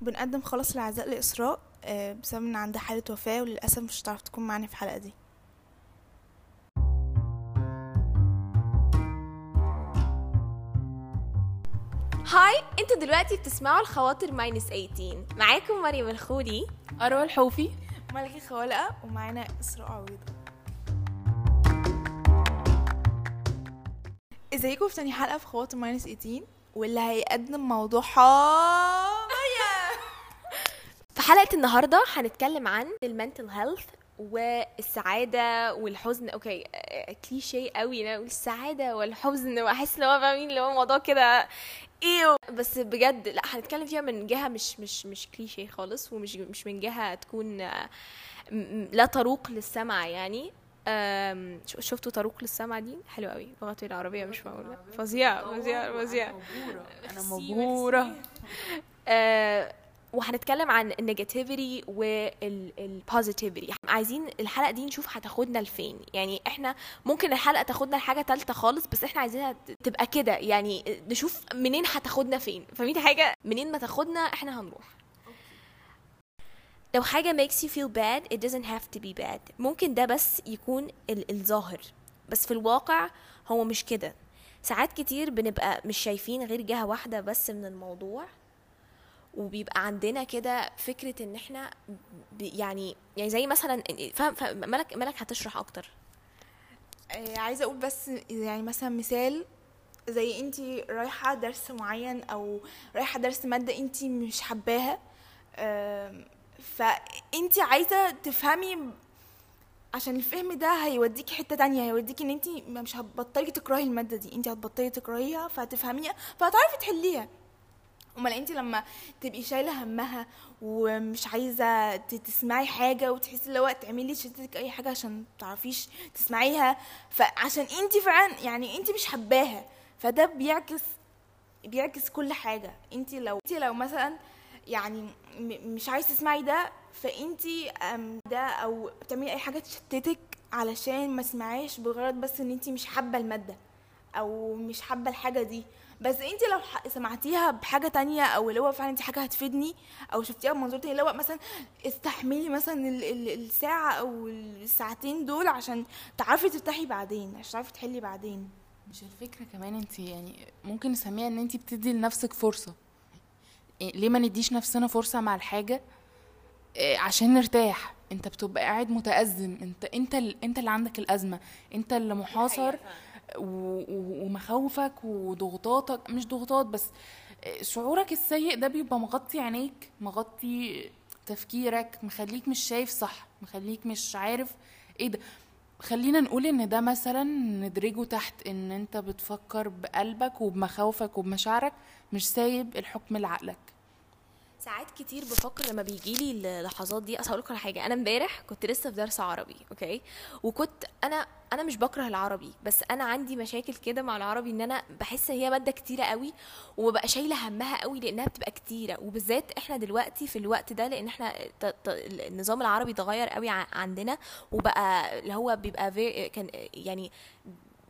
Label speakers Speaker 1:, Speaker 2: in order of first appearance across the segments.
Speaker 1: بنقدم خلاص العزاء لإسراء آه، بسبب إن عندها حالة وفاة وللأسف مش هتعرف تكون معانا في الحلقة دي.
Speaker 2: Hi أنتوا دلوقتي بتسمعوا الخواطر minus 18 معاكم مريم الخولي
Speaker 3: أروى الحوفي.
Speaker 1: ملكي خوالقة ومعانا إسراء عويضة. إزيكم في تاني حلقة في خواطر minus 18 واللي هيقدم موضوع حامية
Speaker 2: في حلقة النهاردة هنتكلم عن ال mental health والسعادة والحزن. okay كليشيه قوي أنا أقول السعادة والحزن وأحس إن هو فاهمين اللي هو موضوع كده أيوه بس بجد لا هنتكلم فيها من جهة مش مش مش كليشيه خالص ومش مش من جهة تكون لا تروق للسمع يعني. شفتوا تروق للسمع دي؟ حلوة قوي لغتي العربية مش فظيعة فظيعة
Speaker 3: أنا
Speaker 2: ميرسي،
Speaker 3: مبهورة.
Speaker 2: آه، وهنتكلم عن ال negativity وال positivity عايزين الحلقة دي نشوف هتاخدنا لفين. يعني إحنا ممكن الحلقة تاخدنا لحاجة تالتة خالص بس إحنا عايزينها تبقى كده. يعني نشوف منين هتاخدنا فين. فاهمين؟ حاجة منين ما تاخدنا إحنا هنروح. لو حاجة makes you feel bad it doesn't have to be bad. ممكن ده بس يكون ال- الظاهر. بس في الواقع هو مش كده. ساعات كتير بنبقى مش شايفين غير جهة واحدة بس من الموضوع. وبيبقى عندنا كده فكرة إن إحنا يعني يعني زي مثلا فاهم ملك ملك هتشرح أكتر؟
Speaker 1: آه، عايزة أقول بس يعني مثلا مثال زي أنتي رايحة درس معين أو رايحة درس مادة أنتي مش حباها آم، فأنتي عايزة تفهمي عشان الفهم ده هيوديكي حتة تانية هيوديكي إن أنتي مش هتبطلي تكرهي المادة دي أنتي هتبطلي تكرهيها فهتفهميها فهتعرفي تحليها. امال انت لما تبقي شايلة همها ومش عايزة تسمعي حاجة وتحسي اللي هو تعملي شتتك أي حاجة عشان متعرفيش تسمعيها فعشان انت فعلا يعني انت مش حباها فده بيعكس بيعكس كل حاجة. انت لو انت لو مثلا يعني مش عايز تسمعي ده فانت ده أو بتعملي أي حاجة تشتتك علشان ما تسمعيش بغرض بس إن انت مش حابة المادة. أو مش حابة الحاجة دي. بس انت لو سمعتيها بحاجة تانية أو اللي هو فعلا انت حاجة هتفيدني أو شفتيها بمنظور تاني اللي هو مثلا استحملي مثلا ال- ال- الساعة أو الساعتين دول عشان تعرفي ترتاحي بعدين عشان تعرفي تحلي بعدين.
Speaker 3: مش الفكرة كمان انت يعني ممكن نسميها إن انت بتدي لنفسك فرصة. إيه، ليه ما نديش نفسنا فرصة مع الحاجة؟ إيه، عشان نرتاح. انت بتبقى قاعد متأزم. انت انت انت اللي عندك الأزمة. انت اللي محاصر ومخاوفك وضغوطاتك مش ضغوطات بس شعورك السيء ده بيبقى مغطي عينيك مغطي تفكيرك مخليك مش شايف صح مخليك مش عارف إيه ده. خلينا نقول إن ده مثلا ندرجه تحت إن أنت بتفكر بقلبك وبمخاوفك وبمشاعرك مش سايب الحكم لعقلك.
Speaker 2: ساعات كتير بفكر لما بيجي لي اللحظات دي أصل هقول لكم على حاجة أنا امبارح كنت لسه في درس عربي أوكي؟ وكنت أنا أنا مش بكره العربي بس أنا عندي مشاكل كده مع العربي إن أنا بحس هي مادة كتيرة قوي وببقى شايلة همها قوي لأنها بتبقى كتيرة وبالذات إحنا دلوقتي في الوقت ده لأن إحنا النظام العربي اتغير قوي عندنا وبقى اللي هو بيبقى كان يعني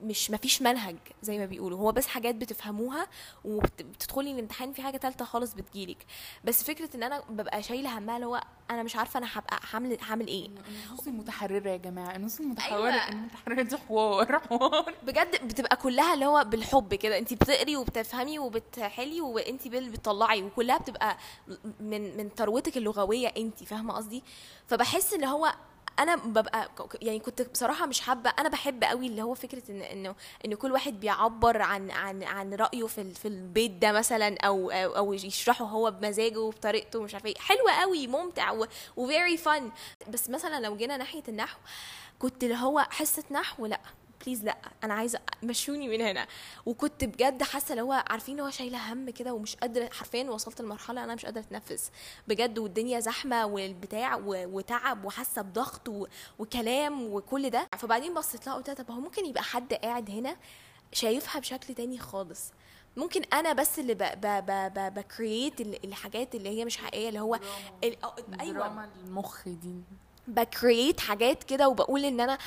Speaker 2: مش مفيش منهج زي ما بيقولوا هو بس حاجات بتفهموها وبتدخلي الامتحان في حاجة تالتة خالص بتجيلك. بس فكرة إن أنا ببقى شايلة همها اللي هو أنا مش عارفة أنا هبقى هعمل هعمل إيه.
Speaker 3: النصوص المتحررة يا جماعة النصوص المتحررة
Speaker 2: أيوة.
Speaker 3: المتحررة دي حوار حوار.
Speaker 2: بجد بتبقى كلها اللي هو بالحب كده انت بتقري وبتفهمي وبتحلي وانت بتطلعي وكلها بتبقى من من ثروتك اللغوية انت فاهمة قصدي؟ فبحس ان هو أنا ببقى يعني كنت بصراحة مش حابة أنا بحب قوي اللي هو فكرة ان إنه إن كل واحد بيعبر عن عن عن رأيه في في البيت ده مثلا أو أو, أو يشرحه هو بمزاجه وبطريقته مش عارفة إيه. حلوة قوي ممتع و very fun بس مثلا لو جينا ناحية النحو كنت اللي هو حصة نحو لأ. please لا أنا عايزة مشوني من هنا. وكنت بجد حاسة اللي هو عارفين هو شايلة هم كده ومش قادرة حرفيا وصلت لمرحلة أنا مش قادرة أتنفس. بجد والدنيا زحمة والبتاع وتعب وحاسة بضغط وكلام وكل ده. فبعدين بصيت لها قلت لها طب هو ممكن يبقى حد قاعد هنا شايفها بشكل تاني خالص؟ ممكن أنا بس اللي ب ب ب ب بكرييت ال- الحاجات اللي هي مش حقيقية اللي هو ال- أو- أيوه.
Speaker 3: دراما المخ دي.
Speaker 2: بكرييت حاجات كده وبقول إن أنا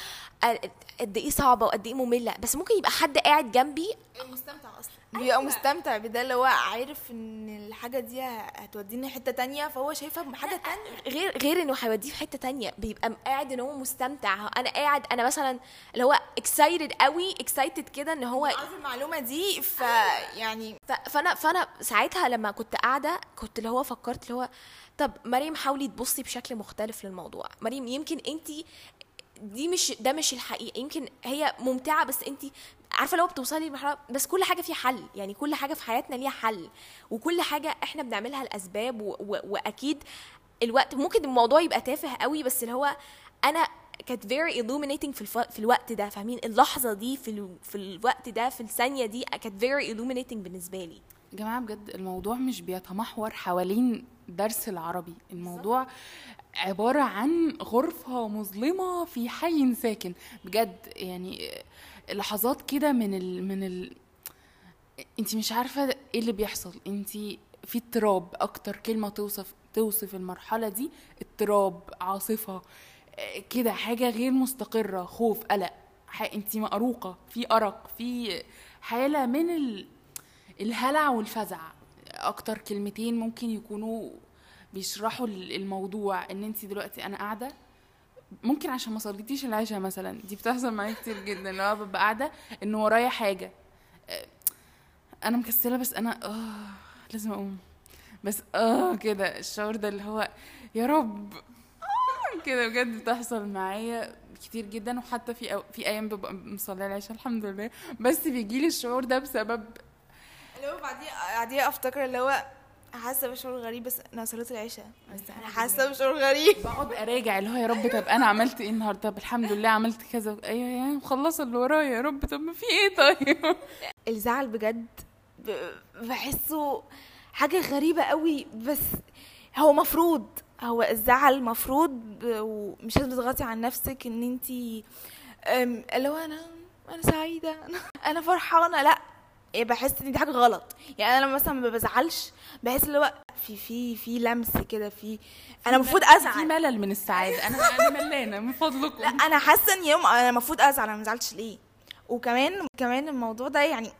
Speaker 2: قد إيه صعبة وقد إيه مملة. بس ممكن يبقى حد قاعد جنبي
Speaker 1: مستمتع بيبقى مستمتع بده اللي هو عارف إن الحاجة دي هتوديني حتة تانية فهو شايفها حاجة تانية.
Speaker 2: غير غير إنه هيوديه في حتة تانية بيبقى قاعد إن هو مستمتع. أنا قاعد أنا مثلا اللي هو excited قوي excited كده إن هو
Speaker 1: عارف المعلومة دي فيعني
Speaker 2: ف- فأنا فأنا ساعتها لما كنت قاعدة كنت اللي هو فكرت اللي هو طب مريم حاولي تبصي بشكل مختلف للموضوع. مريم يمكن انت دي مش ده مش الحقيقة. يمكن هي ممتعة بس انت عارفة لو بتوصلي لمرحلة بس كل حاجة فيها حل. يعني كل حاجة في حياتنا ليها حل وكل حاجة إحنا بنعملها لأسباب و... و... وأكيد الوقت ممكن الموضوع يبقى تافه قوي بس اللي هو أنا كانت very illuminating في, الف... في الوقت ده فاهمين؟ اللحظة دي في ال... في الوقت ده في الثانية دي كانت very illuminating بالنسبة لي.
Speaker 3: يا جماعة بجد الموضوع مش بيتمحور حوالين درس العربي. الموضوع عبارة عن غرفة مظلمة في حي ساكن. بجد يعني لحظات كده من ال من ال انت مش عارفة إيه اللي بيحصل. انت في اضطراب أكتر كلمة توصف توصف المرحلة دي اضطراب عاصفة كده حاجة غير مستقرة خوف قلق انت مقروقة في أرق في حالة من ال الهلع والفزع. أكتر كلمتين ممكن يكونوا بيشرحوا ال- الموضوع إن انت دلوقتي أنا قاعدة ممكن عشان ما صليتيش العشاء مثلا دي بتحصل معايا كتير جدا اللي هو ببقى قاعدة إن ورايا حاجة. آه، أنا مكسلة بس أنا آه لازم أقوم. بس آه كده الشعور ده اللي هو يا رب. آه، كده بجد بتحصل معايا كتير جدا وحتى في أو في أيام ببقى مصلية العشاء الحمد لله. بس بيجيلي الشعور ده بسبب
Speaker 1: اللي هو بعديها بعديها أفتكر اللي هو حاسة بشعور غريب بس أنا صليت العشاء بس أنا حاسة بشعور غريب.
Speaker 3: بقعد أراجع اللي هو يا رب طب أنا عملت إيه النهارده؟ طب الحمد لله عملت كذا. أيوه يا مخلصة اللي ورايا يا رب. طب ما في إيه طيب؟
Speaker 1: الزعل بجد بحسه حاجة غريبة قوي بس هو مفروض هو الزعل مفروض ومش لازم تضغطي على نفسك إن انت اللي هو أنا أنا سعيدة أنا- أنا فرحانة لأ. إيه بحس إن دي حاجة غلط. يعني أنا لما مثلا ما بزعلش بحس اللي هو في في في لمس كده في أنا المفروض
Speaker 3: في
Speaker 1: أزعل.
Speaker 3: ملل من السعادة. أنا أنا ملانة من فضلكم.
Speaker 1: لا أنا حاسة إن يوم أنا المفروض أزعل أنا ما زعلتش ليه؟ وكمان كمان الموضوع ده يعني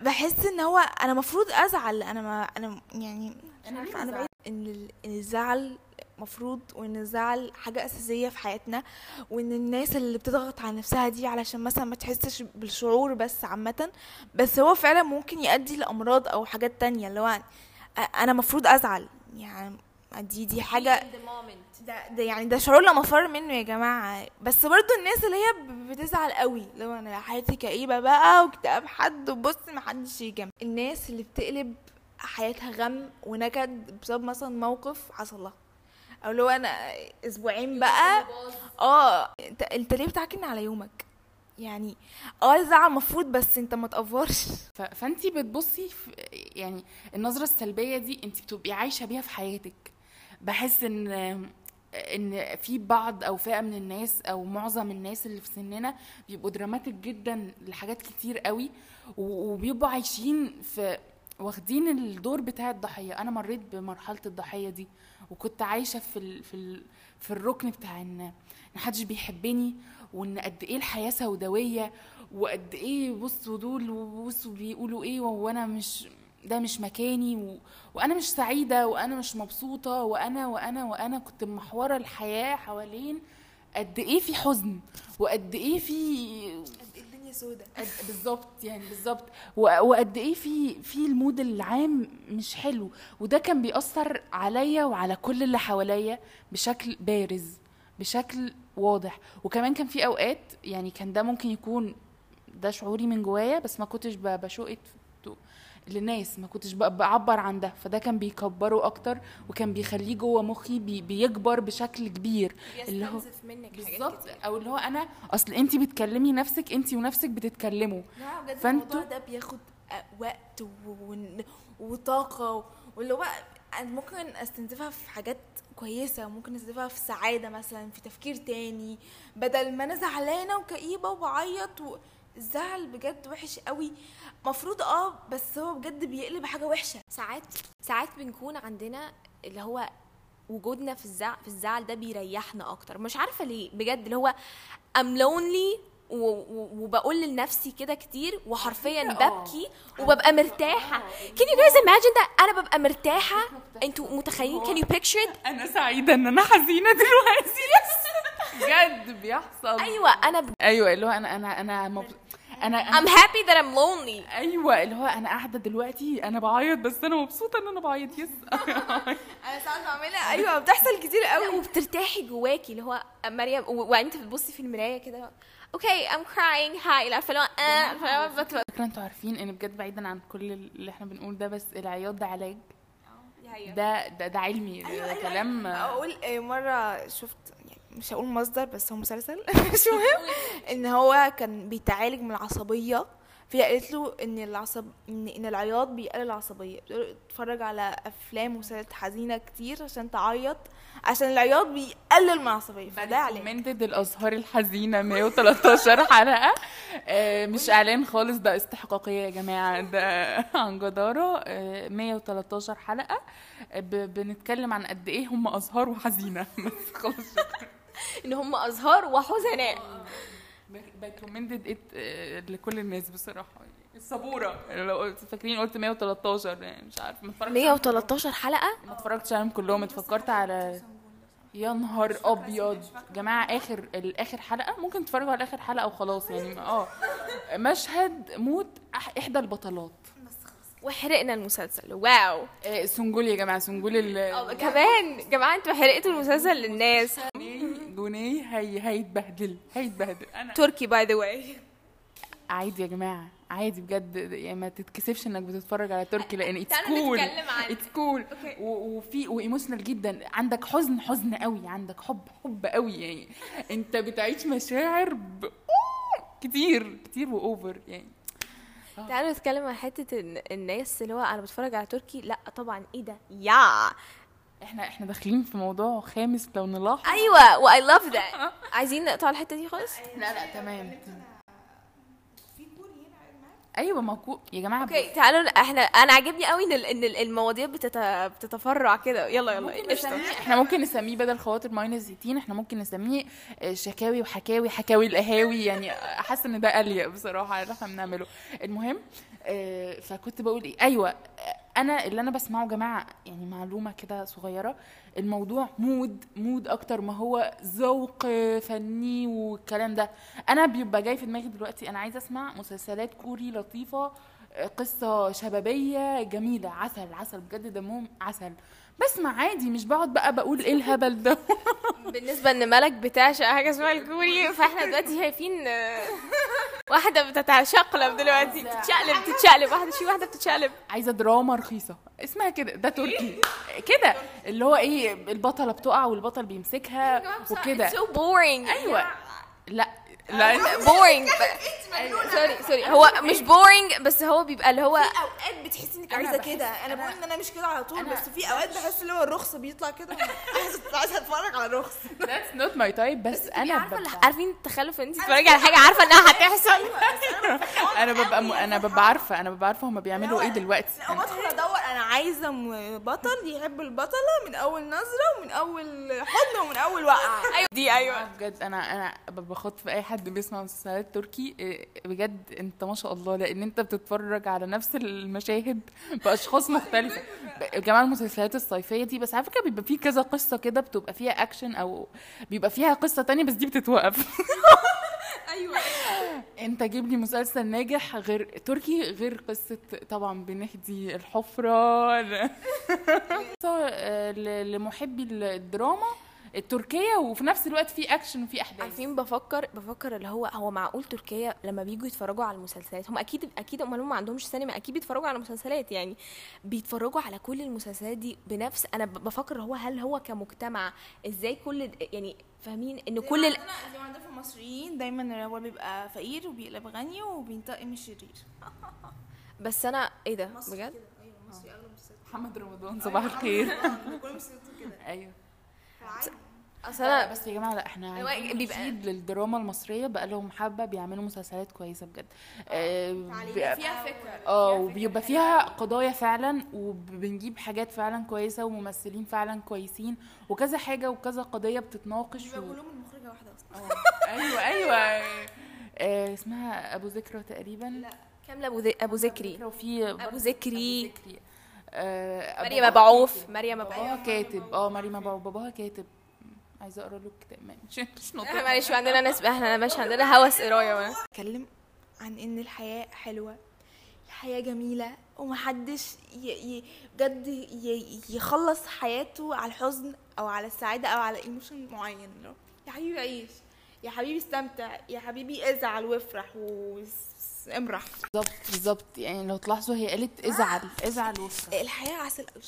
Speaker 1: بحس إن هو أنا المفروض أزعل أنا ما أنا يعني مش
Speaker 3: أنا
Speaker 1: أنا بعيد إن الزعل مفروض وإن الزعل حاجة أساسية في حياتنا وإن الناس اللي بتضغط على نفسها دي علشان مثلا ما تحسش بالشعور بس عامة بس هو فعلا ممكن يؤدي لأمراض أو حاجات تانية اللي هو أنا مفروض أزعل يعني دي دي حاجة ده, ده يعني ده شعور لا مفر منه يا جماعة بس برضو الناس اللي هي بتزعل قوي لو أنا حياتي كئيبة بقى واكتئاب حد وبص ما حدش يجي الناس اللي بتقلب حياتها غم ونكد بسبب مثلا موقف حصل لها. أو لو أنا أسبوعين بقى آه انت انت ليه بتعكن على يومك؟ يعني آه الزعل المفروض بس انت ما تقفرش
Speaker 3: ف... فانت بتبصي في يعني النظرة السلبية دي انت بتبقي عايشة بيها في حياتك. بحس ان ان في بعض أو فئه من الناس أو معظم الناس اللي في سننا بيبقوا دراماتيك جدا لحاجات كتير قوي وبيبقوا عايشين في واخدين الدور بتاع الضحية. أنا مريت بمرحلة الضحية دي. وكنت عايشة في ال... في ال... في الركن بتاع ان محدش بيحبني وإن قد إيه الحياة سوداوية وقد إيه بصوا دول وبصوا بيقولوا إيه وأنا مش ده مش مكاني و... وأنا مش سعيدة وأنا مش مبسوطة وأنا وأنا وأنا كنت محورة الحياة حوالين قد إيه في حزن وقد إيه في
Speaker 1: الدنيا سودة.
Speaker 3: بالظبط يعني بالظبط. وقد إيه في في المود العام مش حلو. وده كان بيأثر عليا وعلى كل اللي حواليا بشكل بارز بشكل واضح. وكمان كان في أوقات يعني كان ده ممكن يكون ده شعوري من جوايا بس ما كنتش بشوقت للناس ما كنتش بعبر عن ده. فده كان بيكبره أكتر وكان بيخليه جوه مخي بي بيكبر بشكل كبير. اللي هو بالظبط. أو اللي هو أنا أصل انت بتكلمي نفسك انت ونفسك بتتكلموا. فانتوا-
Speaker 1: ده بياخد وقت و- و- وطاقة واللي هو أنا ممكن استنزفها في حاجات كويسة ممكن استنزفها في سعادة مثلا في تفكير تاني. بدل ما أنا زعلانة وكئيبة وبعيط و... الزعل بجد وحش قوي. مفروض آه بس هو بجد بيقلب حاجة وحشة.
Speaker 2: ساعات ساعات بنكون عندنا اللي هو وجودنا في الزعل في الزعل ده بيريحنا أكتر. مش عارفة ليه بجد اللي هو و- و- وبقول لنفسي كده كتير وحرفيا
Speaker 3: آه.
Speaker 2: ببكي وببقى مرتاحة. can you guys imagine that أنا ببقى مرتاحة. أنتوا متخيلين؟ can you picture it
Speaker 3: أنا سعيدة إن أنا حزينة دلوقتي. بجد بيحصل.
Speaker 2: أيوه أنا ب...
Speaker 3: أيوه اللي هو أنا أنا أنا مب... أنا
Speaker 2: I'm happy that I'm lonely.
Speaker 3: أيوه اللي هو أنا قاعدة دلوقتي أنا بعيط بس أنا مبسوطة إن أنا بعيط. يس
Speaker 1: أنا ساعات بعملها. أيوه بتحصل كتير
Speaker 2: لا
Speaker 1: قوي
Speaker 2: وبترتاحي جواكي اللي هو مريم وانت بتبصي في المراية كده. أوكي I'm crying. هاي عارفه اللي هو
Speaker 3: فكرة أنتوا عارفين إن بجد بعيدا عن كل اللي إحنا بنقول ده بس العياط ده علاج. ده ده, ده علمي. ده كلام
Speaker 1: أقول آه، مرة شفت مش هقول مصدر بس هو مسلسل. مش مهم. إن هو كان بيتعالج من العصبية. فهي قالت له إن العصب إن إن العياط بيقلل العصبية. اتفرج على أفلام ومسلسلات حزينة كتير عشان تعيط عشان العياط بيقلل من العصبية. فده علاج
Speaker 3: recommended الأزهار الحزينة 113 حلقة. آه، مش إعلان خالص ده استحقاقية يا جماعة. ده عن جدارة. آه، 113 حلقة. آه، بنتكلم عن قد إيه هم أزهار وحزينة. بس خلاص شكرا.
Speaker 2: ان هم أزهار وحزناء.
Speaker 3: recommended it لكل الناس بصراحة. الصبورة. لو قلت فاكرين قلت 113 يعني مش عارفه ما اتفرجتش
Speaker 2: 113 حلقة؟
Speaker 3: ما اتفرجتش عليهم كلهم اتفرجت على يا نهار أبيض. جماعة اخر الآخر حلقة؟ ممكن تتفرجوا على آخر حلقة وخلاص يعني آه. مشهد موت إحدى البطلات.
Speaker 2: وحرقنا المسلسل. wow.
Speaker 3: آه، سنجول يا جماعة سنجول ال
Speaker 2: كمان. جماعة أنتوا حرقتوا المسلسل للناس.
Speaker 3: جونيه هي هيتبهدل هيتبهدل. أنا
Speaker 2: تركي by the way
Speaker 3: عادي يا جماعة عادي بجد. يعني ما تتكسفش إنك بتتفرج على تركي لأن
Speaker 2: it's cool
Speaker 3: it's cool وفي و emotional جدا. عندك حزن حزن قوي. عندك حب حب قوي. يعني انت بتعيش مشاعر ب... كتير كتير و over يعني
Speaker 2: تعالوا نتكلم عن حتة الناس اللي هو أنا بتفرج على تركي لا طبعا إيه ده؟ يا!
Speaker 3: إحنا إحنا داخلين في موضوع خامس لو نلاحظ.
Speaker 2: أيوه و I love that عايزين نقطع الحتة دي خالص؟
Speaker 3: لا لا تمام. أيوه موجود يا جماعة
Speaker 2: okay تعالوا إحنا أنا عاجبني قوي إن إن ال- المواضيع بتت... بتتفرع كده. يلا يلا
Speaker 3: ممكن. نسميه إحنا ممكن نسميه بدل خواطر minus 60 إحنا ممكن نسميه آه، شكاوي وحكاوي حكاوي القهاوي يعني حاسة إن ده أليق بصراحة اللي إحنا بنعمله. المهم آه، فكنت بقول إيه؟ أيوه آه، أنا اللي أنا بسمعه يا جماعة يعني معلومة كده صغيرة الموضوع mood mood أكتر ما هو ذوق فني والكلام ده. أنا بيبقى جاي في دماغي دلوقتي أنا عايزة أسمع مسلسلات كوري لطيفة قصة شبابية جميلة. عسل عسل بجد دمهم عسل. بسمع عادي مش بقعد بقى بقول إيه الهبل ده.
Speaker 2: بالنسبة إن ملك بتعشق حاجة اسمها الكوري فإحنا دلوقتي شايفين آه، واحدة بتتشقلب دلوقتي. بتتشقلب بتتشقلب. واحدة شي واحدة بتتشقلب.
Speaker 3: عايزة دراما رخيصة. اسمها كده ده تركي. كده اللي هو إيه البطلة بتقع والبطل بيمسكها وكده. أيوه. لا. لا
Speaker 2: boring. سوري سوري هو مش boring بس هو بيبقى اللي هو
Speaker 1: أوقات بتحسي إنك
Speaker 3: عايزة
Speaker 1: كده. أنا بقول إن أنا مش كده على طول بس في أوقات بحس اللي هو الرخص بيطلع كده. عايزة عايزة أتفرج على الرخص.
Speaker 3: That's not my type بس
Speaker 2: أنا
Speaker 3: عارفة
Speaker 2: عارفين التخلف إن انت تتفرجي على حاجة عارفة إنها هتحصل؟
Speaker 3: أنا ببقى. أنا ببقى عارفة أنا ببقى عارفة هما بيعملوا إيه دلوقتي.
Speaker 1: لا بدخل أدور أنا عايزة بطل يحب البطلة من أول نظرة ومن أول حضن ومن أول وقعة.
Speaker 2: أيوه. دي أيوه.
Speaker 3: بجد أنا أنا بخاطب في أي حد بيسمع مسلسلات تركي إيه، بجد انت ما شاء الله لأن انت بتتفرج على نفس المشاهد بأشخاص مختلفة. جماعة المسلسلات الصيفية دي بس على فكرة بيبقى فيه كذا قصة كده بتبقى فيها اكشن أو بيبقى فيها قصة تانية بس دي بتتوقف.
Speaker 1: أيوه.
Speaker 3: انت جيب لي مسلسل ناجح غير تركي غير قصة طبعا بنهدي الحفرة. آه، لمحبي الدراما التركية وفي نفس الوقت في اكشن وفي أحداث.
Speaker 2: عارفين بفكر بفكر اللي هو هو معقول تركيا لما بيجوا يتفرجوا على المسلسلات؟ هم أكيد أكيد هم ما عندهمش سينما أكيد بيتفرجوا على مسلسلات يعني بيتفرجوا على كل المسلسلات دي بنفس أنا بفكر هو هل هو كمجتمع إزاي كل يعني فاهمين إن كل ال...
Speaker 1: زي ما عندنا في المصريين دايما هو بيبقى فقير وبيقلب غني وبينتقم الشرير.
Speaker 2: بس أنا إيه ده؟ بجد؟
Speaker 1: كده. أيوه مصري أغلب الستات
Speaker 3: محمد رمضان صباح الخير.
Speaker 1: كل الستات كده.
Speaker 2: أيوه.
Speaker 3: أصل
Speaker 2: أنا
Speaker 3: بس يا جماعة لا إحنا
Speaker 2: بيبقى-
Speaker 3: للدراما المصرية. بقى لهم حبة بيعملوا مسلسلات كويسة بجد. آه، بي-
Speaker 1: فيها فكرة.
Speaker 3: آه وبيبقى فيها قضايا فعلا وبنجيب حاجات فعلا كويسة وممثلين فعلا كويسين وكذا حاجة وكذا قضية بتتناقش و...
Speaker 1: بيقولوا من مخرجه واحدة أصلا.
Speaker 3: آه أيوه أيوه. آه اسمها أبو ذكرى تقريبا. لا
Speaker 2: كاملة أبو ذ- أبو ذكري
Speaker 3: وفي
Speaker 2: أبو ذكري
Speaker 3: ذكري آه
Speaker 2: مريم
Speaker 3: باباها
Speaker 2: مبعوف
Speaker 3: كاتب.
Speaker 2: مريم
Speaker 3: باباها كاتب. آه مريم مبعوف باباها كاتب. عايزة أقرأ له كتاب. مش مش نقطة.
Speaker 2: معلش عندنا ناس إحنا مش عندنا هوس قراية
Speaker 1: أتكلم عن إن الحياة حلوة. الحياة جميلة ومحدش ي... ي... بجد ي... يخلص حياته على الحزن أو على السعادة أو على ايموشن معين لو يا حبيبي عيش. يا حبيبي استمتع يا حبيبي ازعل وافرح وامرح.
Speaker 3: بالظبط بالظبط. يعني لو تلاحظوا هي قالت ازعل ازعل وافرح.
Speaker 1: الحياة عسل قوي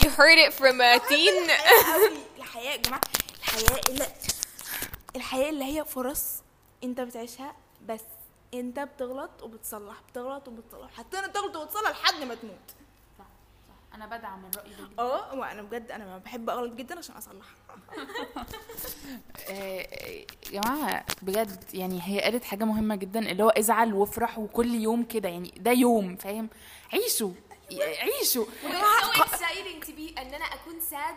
Speaker 2: you heard it from a teen.
Speaker 1: قوي الحياة يا جماعة الحياة اللي الحياة اللي هي فرص أنت بتعيشها بس أنت بتغلط وبتصلح بتغلط وبتصلح. حتى انت تغلط وتصلح لحد ما تموت.
Speaker 3: أنا بدعم الراي ده جداً.
Speaker 1: آه وأنا بجد أنا بحب أغلط جدا عشان اصلح
Speaker 3: آه، يا جماعة بجد يعني هي قالت حاجة مهمة جدا اللي هو ازعل وافرح وكل يوم كده يعني ده يوم فاهم؟ عيشوا عيشوا.
Speaker 2: So exciting to be إن أنا أكون ساد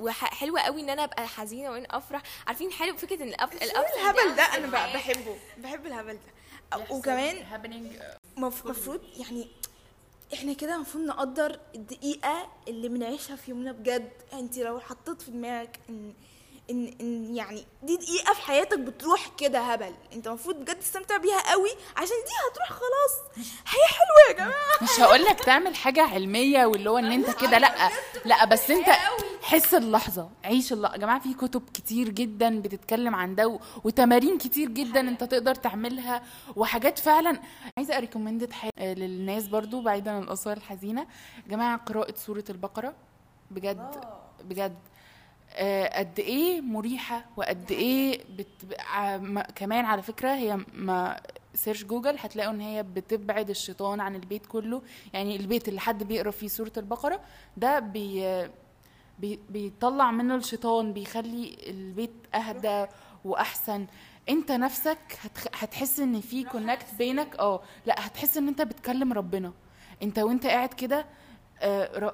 Speaker 2: وحلوه قوي إن أنا أبقى حزينة وإن أفرح. عارفين حلو فكرة إن الاب
Speaker 1: الهبل ده؟ أنا بحبه بحب الهبل ده. وكمان
Speaker 3: happening.
Speaker 1: مف- مفروض يعني إحنا كده المفروض نقدر الدقيقة اللي بنعيشها في يومنا بجد. انت لو حطيت في دماغك ان ان إن يعني دي دقيقة في حياتك بتروح كده هبل. أنت المفروض بجد تستمتع بيها قوي عشان دي هتروح خلاص. هي حلوة يا جماعة.
Speaker 3: مش هقول لك تعمل حاجة علمية واللي هو إن أنت كده لأ. لأ بس أنت حس اللحظة عيش اللحظه يا جماعة في كتب كتير جدا بتتكلم عن ده وتمارين كتير جدا أنت تقدر تعملها وحاجات فعلا عايزة أ recommend حاجة للناس برضو بعيدا عن الأثار الحزينة. يا جماعة قراءة سورة البقرة بجد بجد. قد إيه مريحة وقد إيه بت... ما- كمان على فكرة هي ما search Google هتلاقوا إن هي بتبعد الشيطان عن البيت كله يعني البيت اللي حد بيقرأ فيه سورة البقرة ده بي... بي... بيطلع منه الشيطان بيخلي البيت أهدى وأحسن. أنت نفسك هتخ... هتحس إن في connect بينك آه لأ هتحس إن أنت بتكلم ربنا. أنت وأنت قاعد كده آه،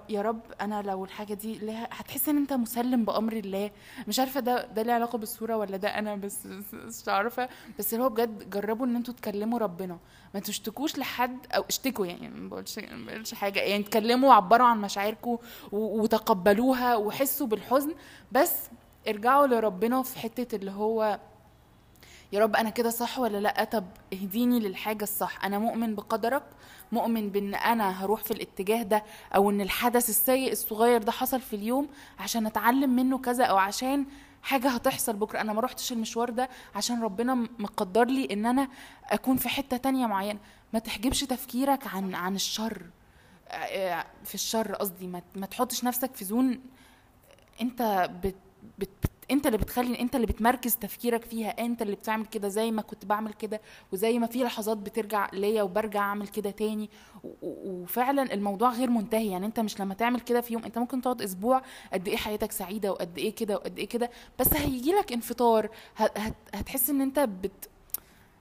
Speaker 3: يا رب أنا لو الحاجة دي لها هتحس إن أنت مسلم بأمر الله. مش عارفة ده ده ليه علاقة بالسورة ولا ده أنا بس مش عارفة. بس اللي هو بجد جربوا إن أنتوا تكلموا ربنا. ما تشتكوش لحد أو اشتكوا يعني ما بقولش حاجة. يعني تكلموا وعبروا عن مشاعركم وتقبلوها وحسوا بالحزن. بس ارجعوا لربنا في حتة اللي هو يا رب أنا كده صح ولا لأ؟ طب اهديني للحاجة الصح. أنا مؤمن بقدرك مؤمن بإن أنا هروح في الاتجاه ده أو إن الحدث السيء الصغير ده حصل في اليوم عشان أتعلم منه كذا أو عشان حاجة هتحصل بكرة. أنا ما روحتش المشوار ده عشان ربنا مقدر لي إن أنا أكون في حتة تانية معينة. ما تحجبش تفكيرك عن عن الشر. آه، في الشر قصدي. ما تحطش نفسك في زون أنت بت بت انت اللي بتخلي انت اللي بتمركز تفكيرك فيها انت اللي بتعمل كده زي ما كنت بعمل كده وزي ما في لحظات بترجع ليا وبرجع اعمل كده تاني. وفعلا الموضوع غير منتهي. يعني انت مش لما تعمل كده في يوم انت ممكن تقعد أسبوع قد إيه حياتك سعيدة وقد إيه كده وقد إيه كده بس هيجي لك انفطار هت هت هتحس إن انت بت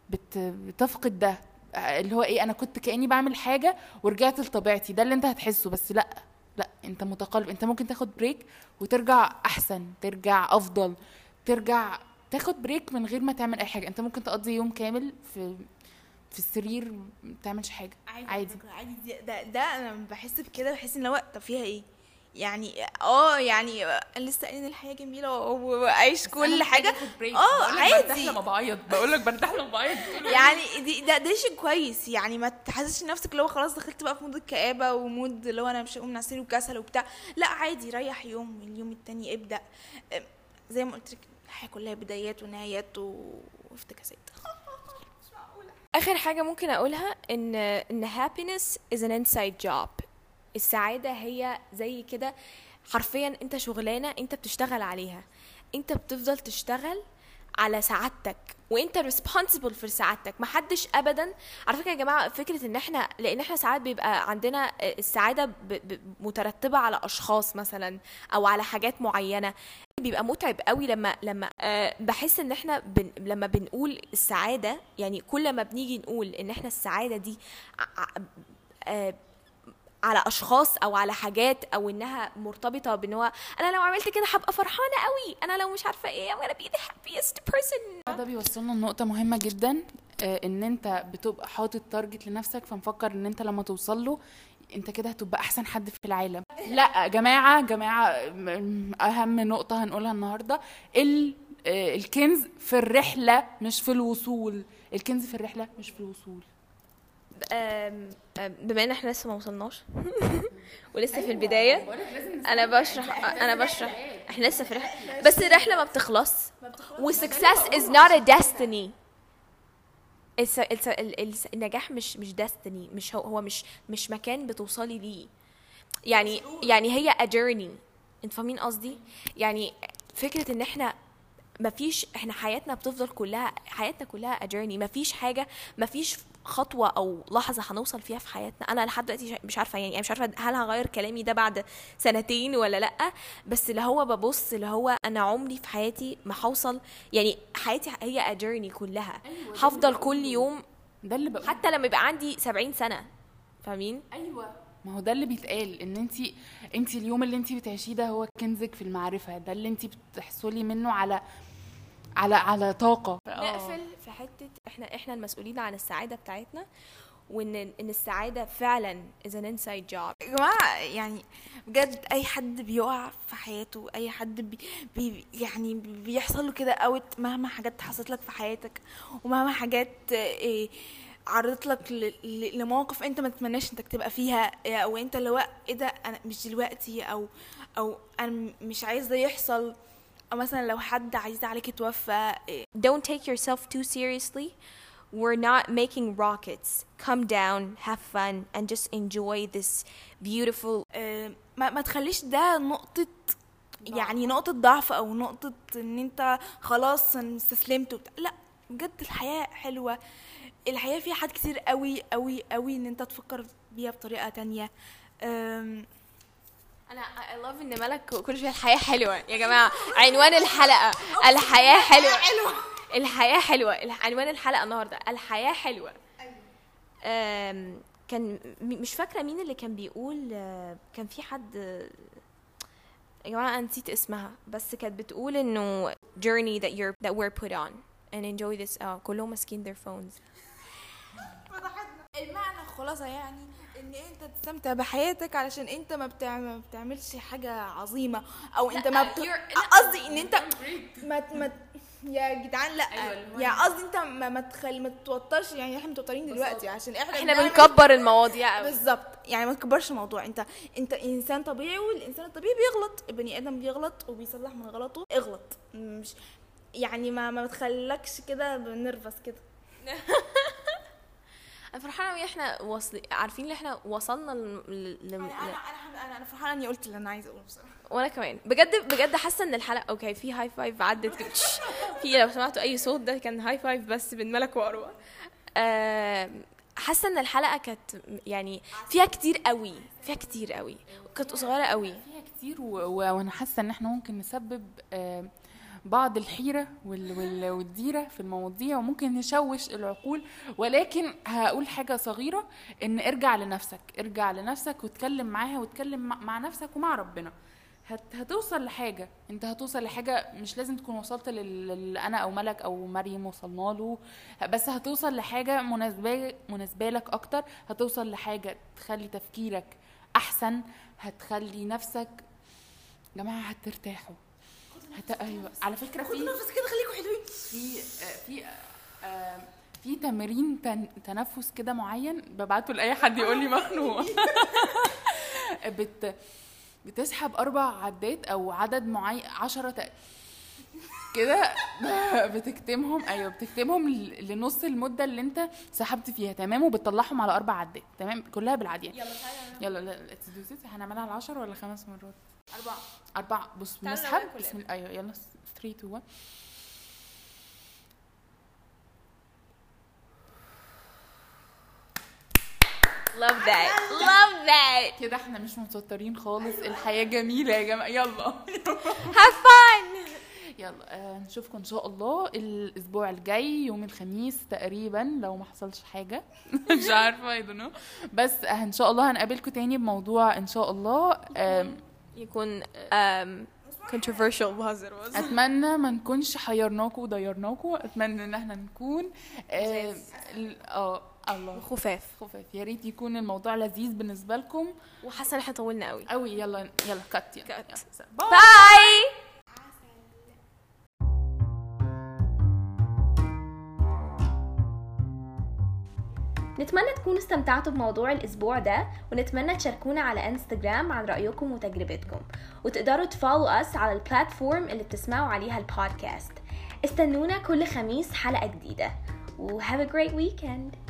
Speaker 3: بت بتفقد ده. اللي هو إيه أنا كنت كأني بعمل حاجة ورجعت لطبيعتي. ده اللي انت هتحسه بس لأ. لا انت متقلب. انت ممكن تاخد break وترجع أحسن ترجع أفضل ترجع تاخد break من غير ما تعمل أي حاجة. انت ممكن تقضي يوم كامل في في السرير ما تعملش حاجة.
Speaker 1: عادي
Speaker 3: عادي.
Speaker 1: عادي. دي- ده ده أنا بحس بكده بحس إن هو طب فيها إيه؟ يعني آه يعني لسه قايلين الحياة جميلة وعيش كل حاجة. آه عادي.
Speaker 3: لما بعيط. بقول لك برتاح لما بعيط.
Speaker 1: يعني دي ده ده شيء كويس. يعني ما تحسسش نفسك اللي هو خلاص دخلت بقى في mood الكآبة و mood اللي هو أنا مش هقوم السرير وكسل وبتاع. لا عادي ريح يوم اليوم التاني ابدأ. أم، زي ما قلت لك الحياة كلها بدايات ونهايات وافتكاسات.
Speaker 2: آخر حاجة ممكن أقولها إن إن happiness is an inside job. السعادة هي زي كده حرفيا أنت شغلانة أنت بتشتغل عليها. أنت بتفضل تشتغل على سعادتك وأنت responsible في سعادتك. محدش ابدا على فكرة يا جماعة فكرة إن إحنا لأن إحنا ساعات بيبقى عندنا السعادة ب- ب- مترتبة على أشخاص مثلا أو على حاجات معينة. بيبقى متعب قوي لما لما أه بحس إن إحنا بن لما بنقول السعادة يعني كل ما بنيجي نقول إن إحنا السعادة دي آه، على أشخاص أو على حاجات أو إنها مرتبطة بإن هو أنا لو عملت كده هبقى فرحانة قوي أنا لو مش عارفة إيه I'm gonna the happiest person.
Speaker 3: ده بيوصلنا لنقطة مهمة جدا آه، إن أنت بتبقى حاطط تارجت لنفسك فمفكر إن أنت لما توصل له أنت كده هتبقى أحسن حد في العالم. لا جماعة م- أهم نقطة هنقولها النهاردة ال آه، الكنز في الرحلة مش في الوصول. الكنز في الرحلة مش في الوصول.
Speaker 2: بما إن إحنا لسه ما وصلناش ولسه في البداية أنا بشرح أنا بشرح. إحنا لسه في رحله بس الرحلة ما بتخلص. والسكسس is not a destiny. It's a, it's a, ال- ال- النجاح مش مش destiny. مش هو هو مش مش مكان بتوصلي ليه. يعني يعني هي a journey. أنت فاهمين قصدي؟ يعني فكرة إن إحنا مفيش إحنا حياتنا بتفضل كلها حياتنا كلها journey. مفيش حاجة مفيش خطوة أو لحظة هنوصل فيها في حياتنا. أنا لحد دلوقتي مش عارفة يعني مش عارفة هل هغير كلامي ده بعد سنتين ولا لأ بس اللي هو ببص اللي هو أنا عمري في حياتي ما هوصل يعني حياتي هي journey كلها. هفضل كل يوم
Speaker 3: ده اللي بقول
Speaker 2: حتى لما يبقى عندي 70 سنة. فاهمين؟
Speaker 3: أيوه. ما هو ده اللي بيتقال إن انت انت اليوم اللي انت بتعيشيه ده هو كنزك في المعرفة. ده اللي انت بتحصلي منه على على على طاقة.
Speaker 2: نقفل في حتة إحنا إحنا المسؤولين عن السعادة بتاعتنا وإن إن السعادة فعلا is an inside job.
Speaker 1: يا جماعة يعني بجد أي حد بيقع في حياته أي حد بي بي يعني بيحصل له كده أوت مهما حاجات حصلت لك في حياتك ومهما حاجات إيه عرضت لك ل- ل- لمواقف أنت ما تتمناش إنك تبقى فيها إيه، أو أنت اللي هو إيه ده أنا مش دلوقتي أو أو أنا مش عايز ده يحصل. مثلا لو حد عزيز عليك اتوفى إيه،
Speaker 2: don't take yourself too seriously. We're not making rockets. Come down have fun and just enjoy this beautiful
Speaker 1: آه، ما, ما تخليش ده نقطة يعني نقطة ضعف أو نقطة إن أنت خلاص استسلمت وبتاع. لا بجد الحياة حلوة. الحياة فيها حاجات كتير قوي قوي قوي إن أنت تفكر بيها بطريقة تانية.
Speaker 2: أنا I love إن ملك كل شوية الحياة حلوة. يا جماعة عنوان الحلقة. الحياة حلوة. الحياة حلوة. عنوان الحلقة النهارده. الحياة حلوة. أم، كان مش فاكرة مين اللي كان بيقول آه، كان في حد آه، يا جماعة أنا نسيت اسمها بس كانت بتقول إنه journey that you're that we're put on and enjoy this. آه كلهم ماسكين their phones.
Speaker 1: المعنى الخلاصة يعني إن أنت تستمتع بحياتك علشان أنت ما, بتعمل ما بتعملش حاجة عظيمة أو أنت ما بت... قصدي إن أنت ما ما يا جدعان لا
Speaker 3: أيوة،
Speaker 1: يعني قصدي أنت ما ما تخلي ما تتوترش يعني إحنا متوترين دلوقتي عشان
Speaker 2: إحنا
Speaker 1: إحنا
Speaker 2: بنكبر المواضيع قوي
Speaker 1: بالظبط يعني ما تكبرش الموضوع أنت أنت إنسان طبيعي والإنسان الطبيعي بيغلط البني آدم بيغلط وبيصلح من غلطه اغلط مش يعني ما ما تخلكش كده نرفز كده.
Speaker 2: أنا فرحانه قوي إحنا وصل عارفين إن إحنا وصلنا ل... ل... ل...
Speaker 1: أنا أنا أنا أنا فرحانة إني قلت اللي أنا عايزة أقوله بصراحة.
Speaker 2: وأنا كمان. بجد بجد حاسة إن الحلقة okay في high five عدت. كده. في لو سمعتوا أي صوت ده كان high five بس بين ملك وأروى. آم، حاسة إن الحلقة كانت يعني فيها كتير قوي فيها كتير قوي كانت قصيرة قوي
Speaker 3: فيها كتير و... و... وأنا حاسة إن إحنا ممكن نسبب آه، بعض الحيرة وال... وال... والديرة في المواضيع وممكن نشوش العقول. ولكن هقول حاجة صغيرة إن ارجع لنفسك ارجع لنفسك واتكلم معاها واتكلم مع, نفسك ومع ربنا. هت... هتوصل لحاجة. انت هتوصل لحاجة مش لازم تكون وصلت لل... لل- أنا أو ملك أو مريم وصلنا له بس هتوصل لحاجة مناسبه مناسبة لك أكتر. هتوصل لحاجة تخلي تفكيرك أحسن هتخلي نفسك جماعة هترتاحوا. هت... أيوه على فكره في
Speaker 1: نفس كده خليكم حلوين
Speaker 3: في آه، في آه، آه، في تمرين تن... تنفس كده معين ببعته لاي حد يقول لي مخنوق بت بتسحب أربع عدات أو عدد معين عشرة تق... كده بتكتمهم أيوه بتكتمهم لنص المده اللي انت سحبت فيها تمام وبتطلعهم على أربع عدات تمام كلها بالعديان
Speaker 2: يلا تعالى
Speaker 3: يلا. هنعملها على 10 ولا خمس مرات
Speaker 2: أربعة.
Speaker 3: أربعة. بص بنسحب بسم الله أيوه يلا. 3 2 1
Speaker 2: love that. love that.
Speaker 3: كده إحنا مش متوترين خالص. الحياة جميلة يا جماعة. يلا.
Speaker 2: Have fun.
Speaker 3: يلا. آه نشوفكم إن شاء الله الأسبوع الجاي يوم الخميس تقريبا لو ما حصلش حاجة. مش عارفة اي. بس آه إن شاء الله هنقابلكم تاني بموضوع إن شاء الله.
Speaker 1: يكون um, controversial. بهزر.
Speaker 3: أتمنى ما نكونش حيرناكم وضيرناكم أتمنى إن إحنا نكون آه آه الله.
Speaker 1: خفاف.
Speaker 3: خفاف. يا ريت يكون الموضوع لذيذ بالنسبة لكم.
Speaker 1: وحاسة إن إحنا طولنا قوي.
Speaker 3: قوي. يلا يلا cut يلا
Speaker 1: cut.
Speaker 3: يلا. bye
Speaker 1: bye
Speaker 2: نتمنى تكونوا استمتعتوا بموضوع الأسبوع ده ونتمنى تشاركونا على انستجرام عن رأيكم وتجربتكم. وتقدروا تفولو أس على البلاتفورم اللي بتسمعوا عليها البودكاست استنونا كل خميس حلقة جديدة. و have a great weekend.